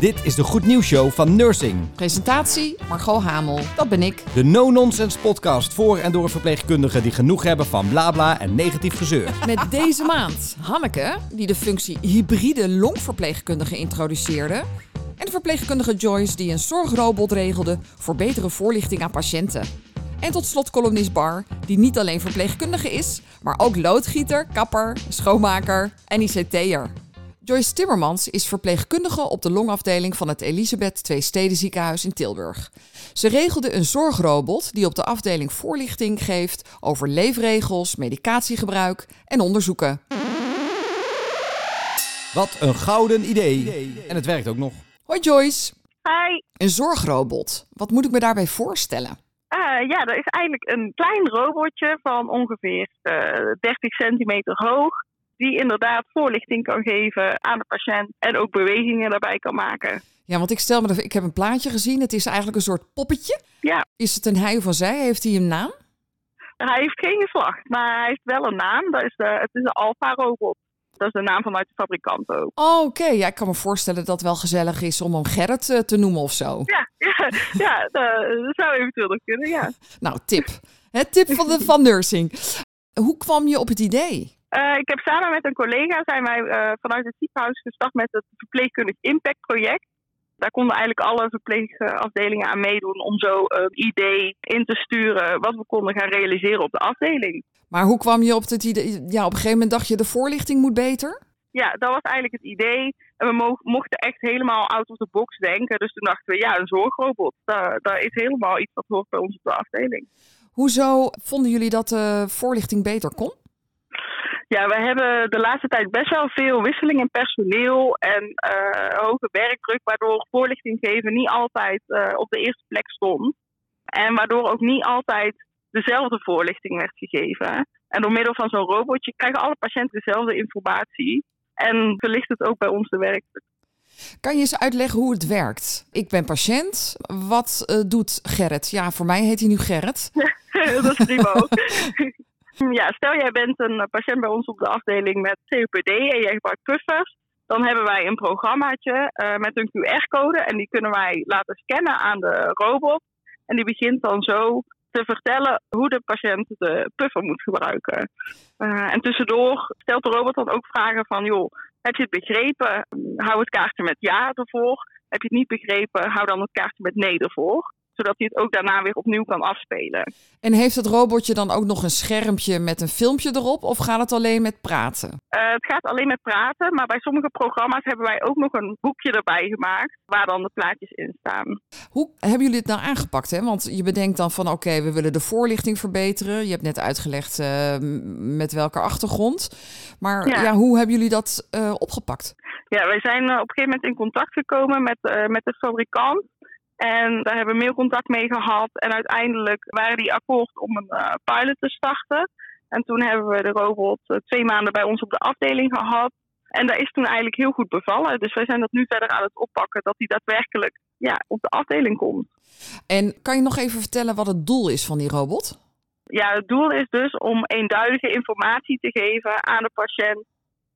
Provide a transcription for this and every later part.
Dit is de Goed Nieuws Show van Nursing. Presentatie Margot Hamel, dat ben ik. De no-nonsense podcast voor en door verpleegkundigen die genoeg hebben van blabla en negatief gezeur. Met deze maand Hanneke, die de functie hybride longverpleegkundige introduceerde. En de verpleegkundige Joyce, die een zorgrobot regelde voor betere voorlichting aan patiënten. En tot slot columnist Bar, die niet alleen verpleegkundige is, maar ook loodgieter, kapper, schoonmaker en ICT'er. Joyce Timmermans is verpleegkundige op de longafdeling van het Elisabeth II Steden ziekenhuis in Tilburg. Ze regelde een zorgrobot die op de afdeling voorlichting geeft over leefregels, medicatiegebruik en onderzoeken. Wat een gouden idee. En het werkt ook nog. Hoi Joyce. Hi. Een zorgrobot. Wat moet ik me daarbij voorstellen? Uh, ja, dat is eigenlijk een klein robotje van ongeveer uh, 30 centimeter hoog. Die inderdaad voorlichting kan geven aan de patiënt en ook bewegingen daarbij kan maken. Ja, want ik stel me, ik heb een plaatje gezien. Het is eigenlijk een soort poppetje. Ja. Is het een hij of een zij? Heeft hij een naam? Hij heeft geen geslacht, maar hij heeft wel een naam. Dat is de, het is een Alpha-robot. Dat is de naam vanuit de fabrikant ook. Oh, oké. Ja, ik kan me voorstellen dat het wel gezellig is om hem Gerrit uh, te noemen of zo. Ja, ja, ja dat, zou eventueel nog kunnen, ja. Nou, tip. Het tip van, de, van nursing. Hoe kwam je op het idee? Uh, ik heb samen met een collega zijn wij uh, vanuit het ziekenhuis gestart met het verpleegkundig impact project. Daar konden eigenlijk alle verpleegafdelingen aan meedoen om zo een idee in te sturen wat we konden gaan realiseren op de afdeling. Maar hoe kwam je op het idee? Ja, op een gegeven moment dacht je de voorlichting moet beter? Ja, dat was eigenlijk het idee. En we mochten echt helemaal out of the box denken. Dus toen dachten we, ja, een zorgrobot. Dat, dat is helemaal iets wat hoort bij ons op de afdeling. Hoezo vonden jullie dat de voorlichting beter kon? Ja, we hebben de laatste tijd best wel veel wisseling in personeel en uh, hoge werkdruk, waardoor voorlichting geven niet altijd uh, op de eerste plek stond. En waardoor ook niet altijd dezelfde voorlichting werd gegeven. En door middel van zo'n robotje krijgen alle patiënten dezelfde informatie. En verlicht het ook bij ons de werkdruk. Kan je eens uitleggen hoe het werkt? Ik ben patiënt. Wat uh, doet Gerrit? Ja, voor mij heet hij nu Gerrit. dat is prima ook. Ja, stel jij bent een patiënt bij ons op de afdeling met COPD en jij gebruikt puffers. Dan hebben wij een programmaatje uh, met een QR-code en die kunnen wij laten scannen aan de robot. En die begint dan zo te vertellen hoe de patiënt de puffer moet gebruiken. Uh, en tussendoor stelt de robot dan ook vragen van, joh, heb je het begrepen? Hou het kaartje met ja ervoor. Heb je het niet begrepen? Hou dan het kaartje met nee ervoor zodat hij het ook daarna weer opnieuw kan afspelen. En heeft het robotje dan ook nog een schermpje met een filmpje erop of gaat het alleen met praten? Uh, het gaat alleen met praten, maar bij sommige programma's hebben wij ook nog een boekje erbij gemaakt waar dan de plaatjes in staan. Hoe hebben jullie het nou aangepakt? Hè? Want je bedenkt dan van oké, we willen de voorlichting verbeteren. Je hebt net uitgelegd uh, met welke achtergrond. Maar ja. ja hoe hebben jullie dat uh, opgepakt? Ja, wij zijn op een gegeven moment in contact gekomen met, met de fabrikant. En daar hebben we mailcontact mee gehad. En uiteindelijk waren die akkoord om een uh, pilot te starten. En toen hebben we de robot uh, twee maanden bij ons op de afdeling gehad. En dat is toen eigenlijk heel goed bevallen. Dus wij zijn dat nu verder aan het oppakken dat die daadwerkelijk ja, op de afdeling komt. En kan je nog even vertellen wat het doel is van die robot? Ja, het doel is dus om eenduidige informatie te geven aan de patiënt.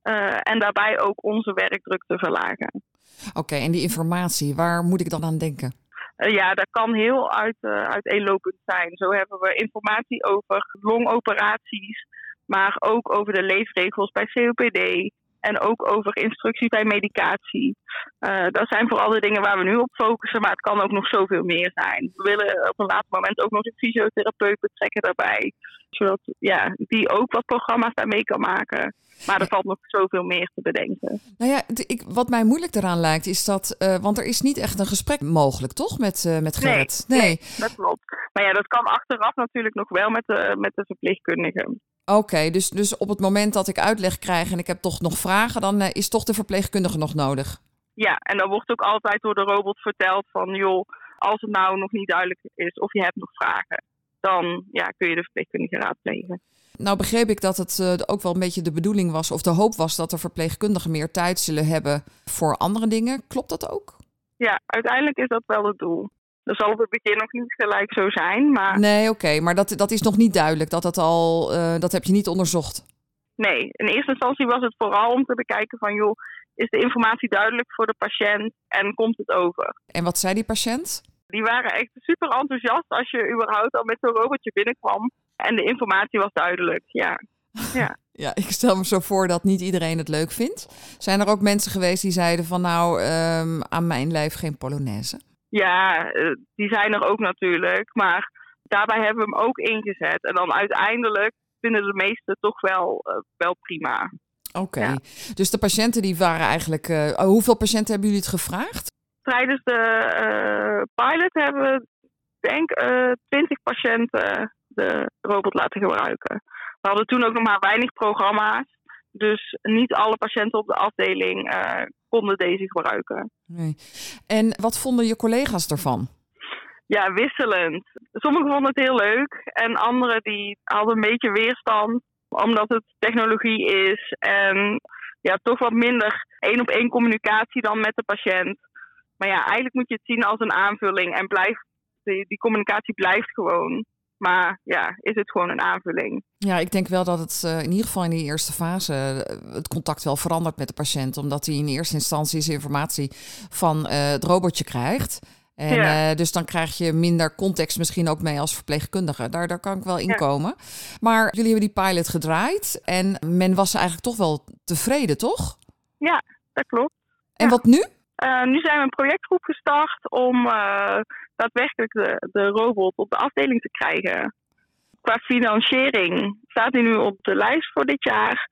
Uh, en daarbij ook onze werkdruk te verlagen. Oké, okay, en die informatie, waar moet ik dan aan denken? Uh, ja, dat kan heel uit, uh, uiteenlopend zijn. Zo hebben we informatie over longoperaties, maar ook over de leefregels bij COPD en ook over instructies bij medicatie. Uh, dat zijn vooral de dingen waar we nu op focussen, maar het kan ook nog zoveel meer zijn. We willen op een later moment ook nog een fysiotherapeut betrekken daarbij, zodat ja, die ook wat programma's daarmee kan maken. Maar er valt nog zoveel meer te bedenken. Nou ja, ik, wat mij moeilijk eraan lijkt is dat, uh, want er is niet echt een gesprek mogelijk, toch, met, uh, met Gerrit? Nee, nee. nee, dat klopt. Maar ja, dat kan achteraf natuurlijk nog wel met de, met de verpleegkundige. Oké, okay, dus, dus op het moment dat ik uitleg krijg en ik heb toch nog vragen, dan uh, is toch de verpleegkundige nog nodig? Ja, en dan wordt ook altijd door de robot verteld van, joh, als het nou nog niet duidelijk is of je hebt nog vragen, dan ja, kun je de verpleegkundige raadplegen. Nou begreep ik dat het uh, ook wel een beetje de bedoeling was, of de hoop was dat de verpleegkundigen meer tijd zullen hebben voor andere dingen. Klopt dat ook? Ja, uiteindelijk is dat wel het doel. Dat zal op het begin nog niet gelijk zo zijn, maar... Nee, oké, okay, maar dat, dat is nog niet duidelijk, dat, dat, al, uh, dat heb je niet onderzocht? Nee, in eerste instantie was het vooral om te bekijken van, joh, is de informatie duidelijk voor de patiënt en komt het over. En wat zei die patiënt? Die waren echt super enthousiast als je überhaupt al met zo'n robotje binnenkwam. En de informatie was duidelijk, ja. ja. Ja, ik stel me zo voor dat niet iedereen het leuk vindt. Zijn er ook mensen geweest die zeiden van nou, ehm, aan mijn lijf geen Polonaise? Ja, eh, die zijn er ook natuurlijk. Maar daarbij hebben we hem ook ingezet. En dan uiteindelijk vinden de meesten toch wel, uh, wel prima. Oké, ja. dus de patiënten die waren eigenlijk... Uh, hoeveel patiënten hebben jullie het gevraagd? Tijdens de pilot hebben we denk ik 20 patiënten de robot laten gebruiken. We hadden toen ook nog maar weinig programma's. Dus niet alle patiënten op de afdeling konden deze gebruiken. Nee. En wat vonden je collega's ervan? Ja, wisselend. Sommigen vonden het heel leuk en anderen die hadden een beetje weerstand omdat het technologie is en ja, toch wat minder één op één communicatie dan met de patiënt. Maar ja, eigenlijk moet je het zien als een aanvulling en blijft, die, die communicatie blijft gewoon. Maar ja, is het gewoon een aanvulling. Ja, ik denk wel dat het uh, in ieder geval in die eerste fase uh, het contact wel verandert met de patiënt. Omdat hij in eerste instantie zijn informatie van uh, het robotje krijgt. En ja. dus dan krijg je minder context misschien ook mee als verpleegkundige. Daar, daar kan ik wel in komen. Ja. Maar jullie hebben die pilot gedraaid en men was eigenlijk toch wel tevreden, toch? Ja, dat klopt. En ja. wat nu? Nu zijn we een projectgroep gestart om daadwerkelijk de, de robot op de afdeling te krijgen. Qua financiering staat hij nu op de lijst voor dit jaar.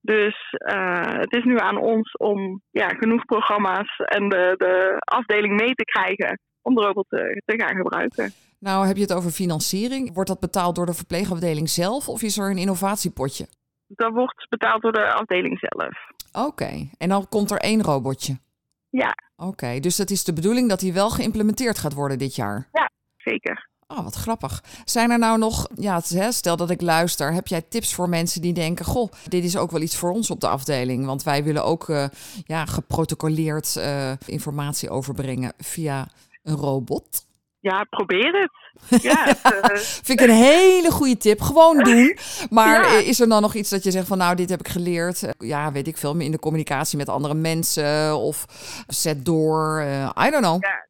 Dus uh, het is nu aan ons om ja, genoeg programma's en de, de afdeling mee te krijgen om de robot te, te gaan gebruiken. Nou, heb je het over financiering? Wordt dat betaald door de verpleegafdeling zelf of is er een innovatiepotje? Dat wordt betaald door de afdeling zelf. Oké, okay. en dan komt er één robotje? Ja. Oké, okay, dus dat is de bedoeling dat hij wel geïmplementeerd gaat worden dit jaar? Ja, zeker. Oh, wat grappig. Zijn er nou nog, ja, stel dat ik luister, heb jij tips voor mensen die denken: Goh, dit is ook wel iets voor ons op de afdeling? Want wij willen ook uh, ja, geprotocoleerd uh, informatie overbrengen via een robot. Ja, probeer het. Ja, uh... Vind ik een hele goede tip. Gewoon doen. Maar ja. is er dan nog iets dat je zegt van nou, dit heb ik geleerd. Ja, weet ik veel, in de communicatie met andere mensen of zet door. Uh, I don't know. Ja,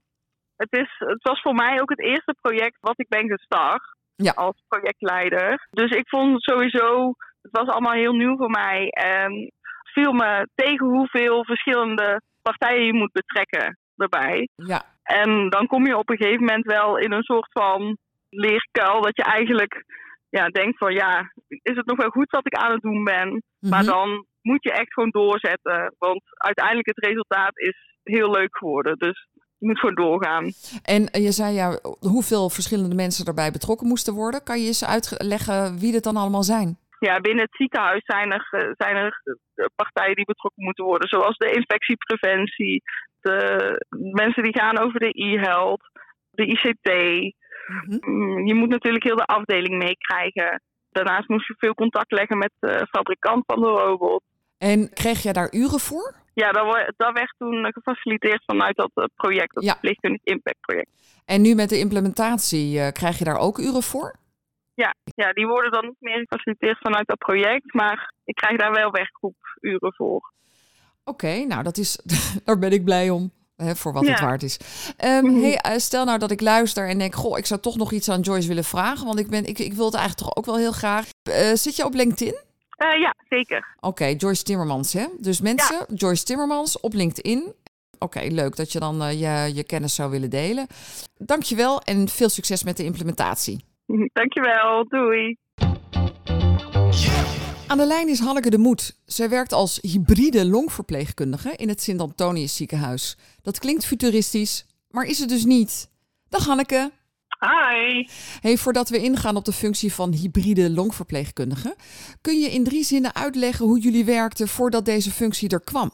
het, is, het was voor mij ook het eerste project wat ik ben gestart ja. als projectleider. Dus ik vond sowieso, het was allemaal heel nieuw voor mij. En viel me tegen hoeveel verschillende partijen je moet betrekken erbij. Ja. En dan kom je op een gegeven moment wel in een soort van leerkuil dat je eigenlijk ja, denkt van ja, is het nog wel goed wat ik aan het doen ben? Mm -hmm. Maar dan moet je echt gewoon doorzetten. Want uiteindelijk het resultaat is heel leuk geworden. Dus je moet gewoon doorgaan. En je zei ja, hoeveel verschillende mensen erbij betrokken moesten worden. Kan je eens uitleggen wie dit dan allemaal zijn? Ja, binnen het ziekenhuis zijn er, zijn er partijen die betrokken moeten worden. Zoals de infectiepreventie, de mensen die gaan over de e-health, de ICT. Mm -hmm. Je moet natuurlijk heel de afdeling meekrijgen. Daarnaast moest je veel contact leggen met de fabrikant van de robot. En kreeg jij daar uren voor? Ja, dat, dat werd toen gefaciliteerd vanuit dat project, dat ja. verpleegkundig impact project. En nu met de implementatie, uh, krijg je daar ook uren voor? Ja, ja, die worden dan niet meer gefaciliteerd vanuit dat project, maar ik krijg daar wel werkgroepuren voor. Oké, okay, nou dat is, daar ben ik blij om. Hè, voor wat ja. het waard is. Um, mm -hmm. hey, stel nou dat ik luister en denk: Goh, ik zou toch nog iets aan Joyce willen vragen. Want ik, ben, ik, ik wil het eigenlijk toch ook wel heel graag. Uh, zit je op LinkedIn? Uh, ja, zeker. Oké, okay, Joyce Timmermans, hè? Dus mensen, ja. Joyce Timmermans op LinkedIn. Oké, okay, leuk dat je dan uh, je, je kennis zou willen delen. Dankjewel en veel succes met de implementatie. Dankjewel, doei. Aan de lijn is Hanneke de Moed. Zij werkt als hybride longverpleegkundige in het Sint-Antonius ziekenhuis. Dat klinkt futuristisch, maar is het dus niet. Dag Hanneke. Hi. Hey, voordat we ingaan op de functie van hybride longverpleegkundige, kun je in drie zinnen uitleggen hoe jullie werkten voordat deze functie er kwam?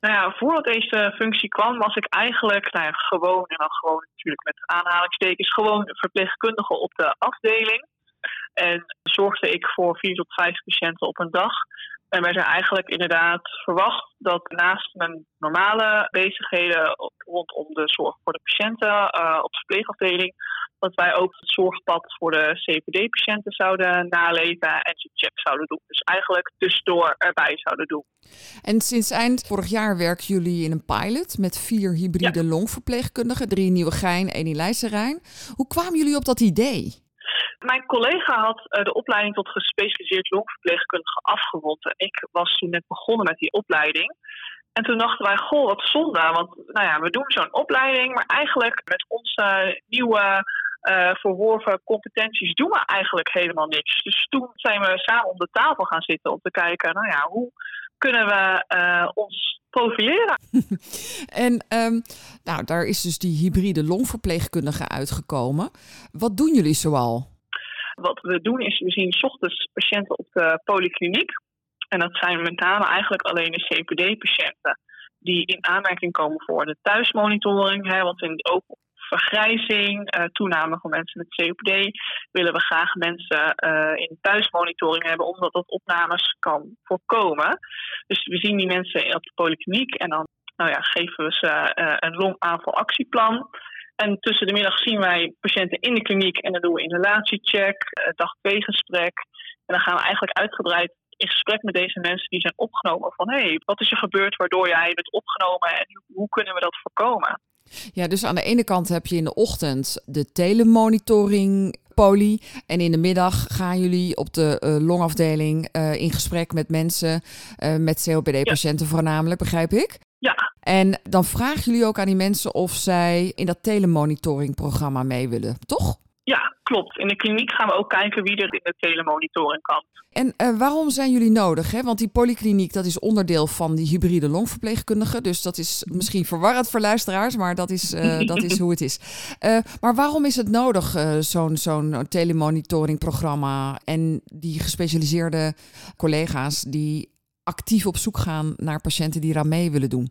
Nou ja, voordat deze functie kwam, was ik eigenlijk nou ja, gewoon, en dan gewoon natuurlijk met aanhalingstekens, gewoon verpleegkundige op de afdeling. En zorgde ik voor vier tot vijf patiënten op een dag. En werd er eigenlijk inderdaad verwacht dat naast mijn normale bezigheden rondom de zorg voor de patiënten uh, op de verpleegafdeling, dat wij ook het zorgpad voor de CPD-patiënten zouden naleven en check zouden doen. Dus eigenlijk tussendoor erbij zouden doen. En sinds eind vorig jaar werken jullie in een pilot met vier hybride longverpleegkundigen, drie in Nieuwegein, één in Leidserijn. Hoe kwamen jullie op dat idee? Mijn collega had uh, de opleiding tot gespecialiseerd longverpleegkundige afgerond. Ik was toen net begonnen met die opleiding. En toen dachten wij, goh, wat zonde. Want nou ja, we doen zo'n opleiding, maar eigenlijk met onze nieuwe uh, verworven competenties doen we eigenlijk helemaal niks. Dus toen zijn we samen om de tafel gaan zitten om te kijken, nou ja, hoe kunnen we uh, ons profileren? en um, nou, daar is dus die hybride longverpleegkundige uitgekomen. Wat doen jullie zoal? Wat we doen is, we zien s ochtends patiënten op de polykliniek. En dat zijn met name eigenlijk alleen de CPD-patiënten die in aanmerking komen voor de thuismonitoring. Hè, want in, ook vergrijzing, uh, toename van mensen met COPD, willen we graag mensen uh, in thuismonitoring hebben, omdat dat opnames kan voorkomen. Dus we zien die mensen op de polykliniek en dan nou ja, geven we ze uh, een longaanvalactieplan. En tussen de middag zien wij patiënten in de kliniek en dan doen we inhalatiecheck, dag 2 gesprek. En dan gaan we eigenlijk uitgebreid in gesprek met deze mensen die zijn opgenomen van hé, hey, wat is er gebeurd waardoor jij bent opgenomen en hoe kunnen we dat voorkomen? Ja, dus aan de ene kant heb je in de ochtend de telemonitoring poli. En in de middag gaan jullie op de uh, longafdeling uh, in gesprek met mensen, uh, met COPD-patiënten ja. voornamelijk, begrijp ik? Ja. En dan vragen jullie ook aan die mensen of zij in dat telemonitoring-programma mee willen, toch? Ja, klopt. In de kliniek gaan we ook kijken wie er in de telemonitoring kan. En uh, waarom zijn jullie nodig? Hè? Want die polykliniek dat is onderdeel van die hybride longverpleegkundige. Dus dat is misschien verwarrend voor luisteraars, maar dat is, uh, dat is hoe het is. Uh, maar waarom is het nodig, zo'n zo'n telemonitoringprogramma en die gespecialiseerde collega's die actief op zoek gaan naar patiënten die eraan mee willen doen?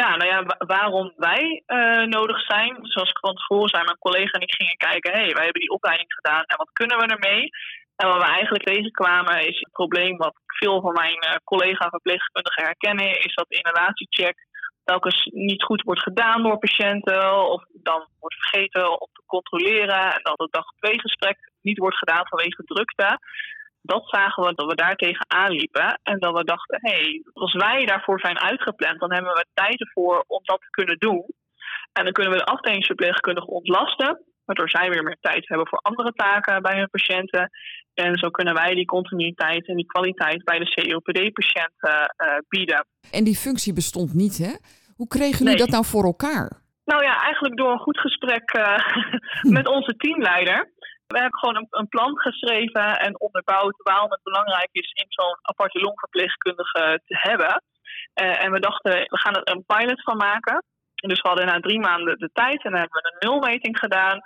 Ja, nou ja, waarom wij uh, nodig zijn. Zoals ik van tevoren zei, mijn collega en ik gingen kijken, hé, hey, wij hebben die opleiding gedaan en wat kunnen we ermee? En wat we eigenlijk tegenkwamen is het probleem wat veel van mijn uh, collega-verpleegkundigen herkennen, is dat de inhalatiecheck telkens niet goed wordt gedaan door patiënten of dan wordt vergeten om te controleren en dat het dag 2 gesprek niet wordt gedaan vanwege drukte dat zagen we dat we daar tegen aanliepen. En dat we dachten, hé, hey, als wij daarvoor zijn uitgepland, dan hebben we tijd ervoor om dat te kunnen doen. En dan kunnen we de afdelingsverpleegkundigen ontlasten, waardoor zij weer meer tijd hebben voor andere taken bij hun patiënten. En zo kunnen wij die continuïteit en die kwaliteit bij de COPD-patiënten uh, bieden. En die functie bestond niet, hè? Hoe kregen jullie nee. dat nou voor elkaar? Nou ja, eigenlijk door een goed gesprek uh, met onze teamleider. We hebben gewoon een, een, plan geschreven en onderbouwd waarom het belangrijk is in zo'n aparte longverpleegkundige te hebben. Uh, en we dachten, we gaan er een pilot van maken. Dus we hadden na drie maanden de tijd en dan hebben we een nulmeting gedaan.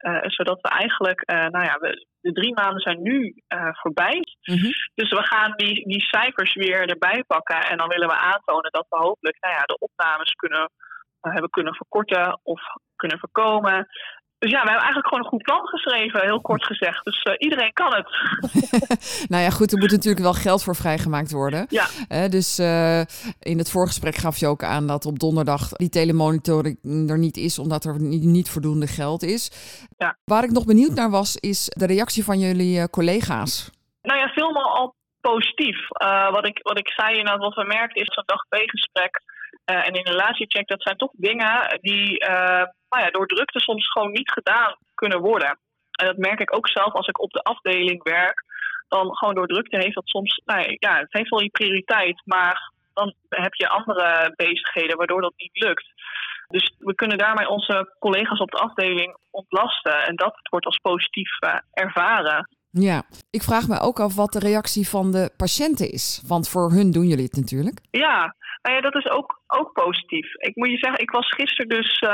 Uh, zodat we eigenlijk, uh, nou ja, we, de drie maanden zijn nu voorbij. Mm-hmm. Dus we gaan die, die cijfers weer erbij pakken. En dan willen we aantonen dat we hopelijk nou ja, de opnames kunnen, hebben kunnen verkorten of kunnen voorkomen. Dus ja, we hebben eigenlijk gewoon een goed plan geschreven, heel kort gezegd. Dus uh, iedereen kan het. nou ja, goed, er moet natuurlijk wel geld voor vrijgemaakt worden. Ja. Dus uh, in het voorgesprek gaf je ook aan dat op donderdag die telemonitoring er niet is, omdat er niet, niet voldoende geld is. Ja. Waar ik nog benieuwd naar was, is de reactie van jullie collega's. Nou ja, veel al positief. wat, ik, wat ik zei inderdaad, wat we merkten is zo'n dag twee gesprek uh, en in een relatiecheck, dat zijn toch dingen die uh, nou ja, door drukte soms gewoon niet gedaan kunnen worden. En dat merk ik ook zelf als ik op de afdeling werk. Dan gewoon door drukte heeft dat soms, nou ja, het heeft wel die prioriteit, maar dan heb je andere bezigheden waardoor dat niet lukt. Dus we kunnen daarmee onze collega's op de afdeling ontlasten en dat wordt als positief uh, ervaren. Ja, ik vraag me ook af wat de reactie van de patiënten is. Want voor hun doen jullie het natuurlijk. Ja, nou ja, dat is ook, ook positief. Ik moet je zeggen, ik was gisteren dus uh,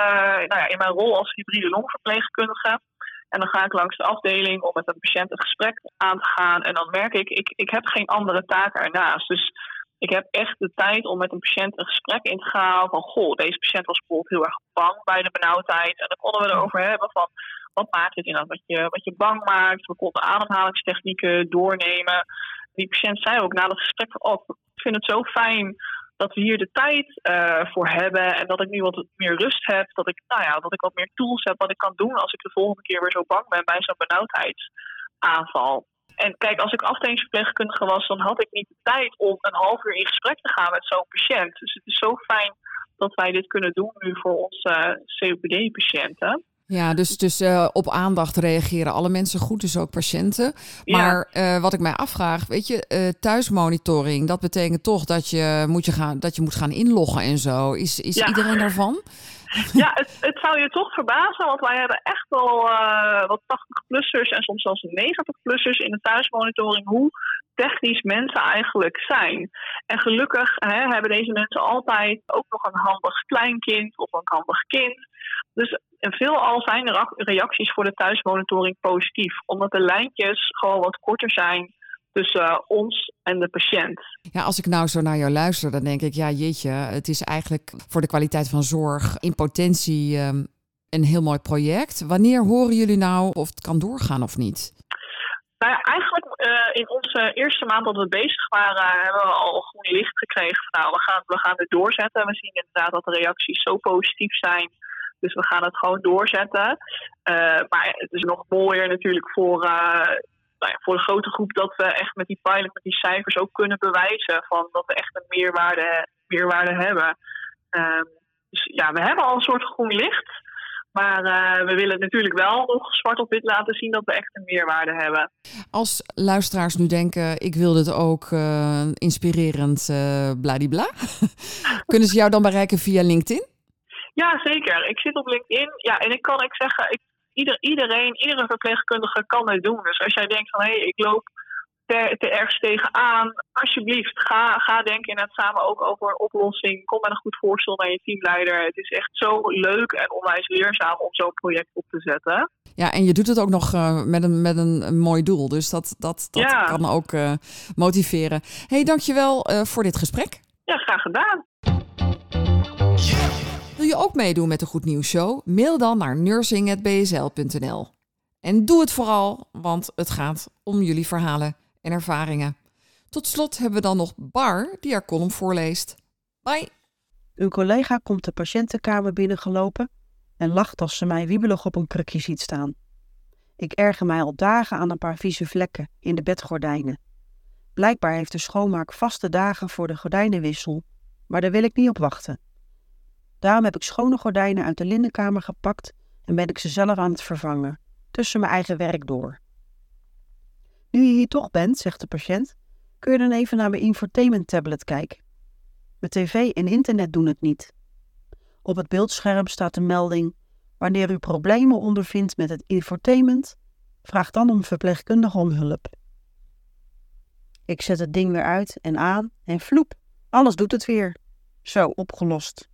nou ja, in mijn rol als hybride longverpleegkundige. En dan ga ik langs de afdeling om met een patiënt het gesprek aan te gaan. En dan merk ik, ik, ik heb geen andere taken ernaast. Dus ik heb echt de tijd om met een patiënt een gesprek in te gaan. Van goh, deze patiënt was bijvoorbeeld heel erg bang bij de benauwdheid. En dan konden we erover hebben van wat maakt het inderdaad wat je, wat je bang maakt. We konden ademhalingstechnieken doornemen. die patiënt zei ook na het gesprek van, oh, ik vind het zo fijn dat we hier de tijd uh, voor hebben en dat ik nu wat meer rust heb, dat ik, nou ja, dat ik wat meer tools heb wat ik kan doen als ik de volgende keer weer zo bang ben bij zo'n benauwdheidsaanval. En kijk, als ik afdelingsverpleegkundige was, dan had ik niet de tijd om een half uur in gesprek te gaan met zo'n patiënt. Dus het is zo fijn dat wij dit kunnen doen nu voor onze uh, COPD-patiënten. Ja, dus, dus uh, op aandacht reageren alle mensen goed, dus ook patiënten. Maar ja. uh, wat ik mij afvraag, weet je, uh, thuismonitoring, dat betekent toch dat je moet, je gaan, dat je moet gaan inloggen en zo. Is, is ja. iedereen daarvan? Ja, het, het zou je toch verbazen, want wij hebben echt wel wat 80-plussers en soms zelfs 90-plussers in de thuismonitoring, hoe technisch mensen eigenlijk zijn. En gelukkig hè, hebben deze mensen altijd ook nog een handig kleinkind of een handig kind. Dus en veelal zijn de reacties voor de thuismonitoring positief, omdat de lijntjes gewoon wat korter zijn tussen uh, ons en de patiënt. Ja, als ik nou zo naar jou luister, dan denk ik, ja jeetje, het is eigenlijk voor de kwaliteit van zorg in potentie um, een heel mooi project. Wanneer horen jullie nou of het kan doorgaan of niet? Nou ja, eigenlijk uh, in onze eerste maand dat we bezig waren, hebben we al groen licht gekregen. Van, nou, we gaan, we gaan dit doorzetten. We zien inderdaad dat de reacties zo positief zijn dus we gaan het gewoon doorzetten. Uh, maar het is nog mooier natuurlijk voor, uh, nou ja, voor de grote groep dat we echt met die pilot, met die cijfers ook kunnen bewijzen van dat we echt een meerwaarde, meerwaarde hebben. Uh, dus ja, we hebben al een soort groen licht. Maar uh, we willen natuurlijk wel nog zwart op wit laten zien dat we echt een meerwaarde hebben. Als luisteraars nu denken, ik wil dit ook uh, inspirerend uh, bladibla. Kunnen ze jou dan bereiken via LinkedIn? Ja, zeker. Ik zit op LinkedIn. Ja, en ik kan ik zeggen, ik, ieder, iedereen, iedere verpleegkundige kan dit doen. Dus als jij denkt van hé, hey, ik loop te, te ergens tegenaan, alsjeblieft, ga, ga denken inderdaad samen ook over een oplossing. Kom met een goed voorstel naar je teamleider. Het is echt zo leuk en onwijs leerzaam om zo'n project op te zetten. Ja, en je doet het ook nog uh, met, een, met een, een, mooi doel. Dus dat, dat, dat ja. kan ook uh, motiveren. hey, dankjewel uh, voor dit gesprek. Ja, graag gedaan. Wil je ook meedoen met de Goed Nieuws Show? Mail dan naar nursing.bsl.nl. En doe het vooral, want het gaat om jullie verhalen en ervaringen. Tot slot hebben we dan nog Bar, die haar column voorleest. Bye! Uw collega komt de patiëntenkamer binnengelopen en lacht als ze mij wiebelig op een krukje ziet staan. Ik erger mij al dagen aan een paar vieze vlekken in de bedgordijnen. Blijkbaar heeft de schoonmaak vaste dagen voor de gordijnenwissel, maar daar wil ik niet op wachten. Daarom heb ik schone gordijnen uit de linnenkamer gepakt en ben ik ze zelf aan het vervangen, tussen mijn eigen werk door. Nu je hier toch bent, zegt de patiënt, kun je dan even naar mijn infotainment tablet kijken. Mijn tv en internet doen het niet. Op het beeldscherm staat de melding: Wanneer u problemen ondervindt met het infotainment, vraag dan om verpleegkundige om hulp. Ik zet het ding weer uit en aan en vloep, alles doet het weer. Zo, opgelost.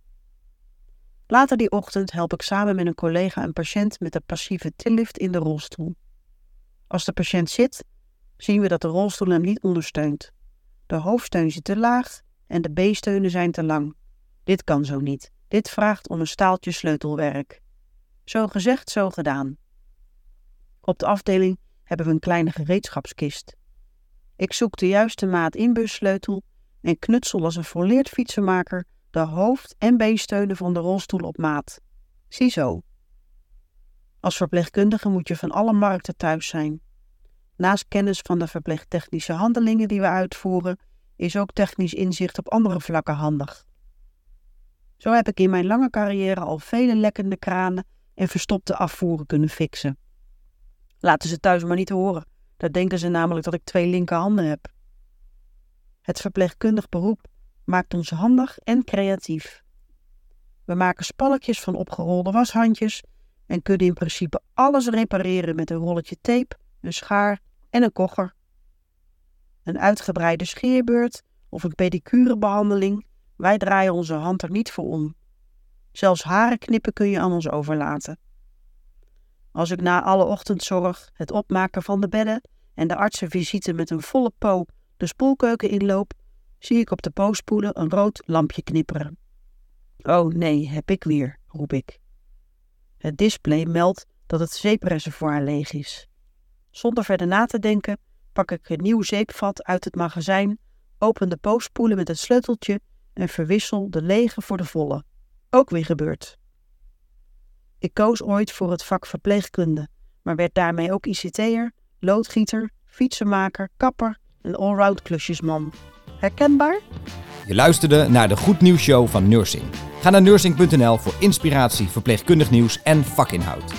Later die ochtend help ik samen met een collega een patiënt met de passieve tillift in de rolstoel. Als de patiënt zit, zien we dat de rolstoel hem niet ondersteunt. De hoofdsteun zit te laag en de B-steunen zijn te lang. Dit kan zo niet. Dit vraagt om een staaltje sleutelwerk. Zo gezegd, zo gedaan. Op de afdeling hebben we een kleine gereedschapskist. Ik zoek de juiste maat inbussleutel en knutsel als een volleerd fietsenmaker de hoofd- en beensteunen van de rolstoel op maat. Ziezo. Als verpleegkundige moet je van alle markten thuis zijn. Naast kennis van de verpleegtechnische handelingen die we uitvoeren, is ook technisch inzicht op andere vlakken handig. Zo heb ik in mijn lange carrière al vele lekkende kranen en verstopte afvoeren kunnen fixen. Laten ze thuis maar niet horen, daar denken ze namelijk dat ik twee linkerhanden heb. Het verpleegkundig beroep maakt ons handig en creatief. We maken spalkjes van opgerolde washandjes en kunnen in principe alles repareren met een rolletje tape, een schaar en een kogger. Een uitgebreide scheerbeurt of een pedicurebehandeling, wij draaien onze hand er niet voor om. Zelfs haren knippen kun je aan ons overlaten. Als ik na alle ochtendzorg, het opmaken van de bedden en de artsenvisite met een volle po de spoelkeuken inloop, zie ik op de poospoelen een rood lampje knipperen. Oh nee, heb ik weer, roep ik. Het display meldt dat het zeepreservoir leeg is. Zonder verder na te denken, pak ik een nieuw zeepvat uit het magazijn, open de poospoelen met het sleuteltje en verwissel de lege voor de volle. Ook weer gebeurd. Ik koos ooit voor het vak verpleegkunde, maar werd daarmee ook ICT'er, loodgieter, fietsenmaker, kapper en allround klusjesman. Herkenbaar? Je luisterde naar de Goed Nieuws Show van Nursing. Ga naar nursing.nl voor inspiratie, verpleegkundig nieuws en vakinhoud.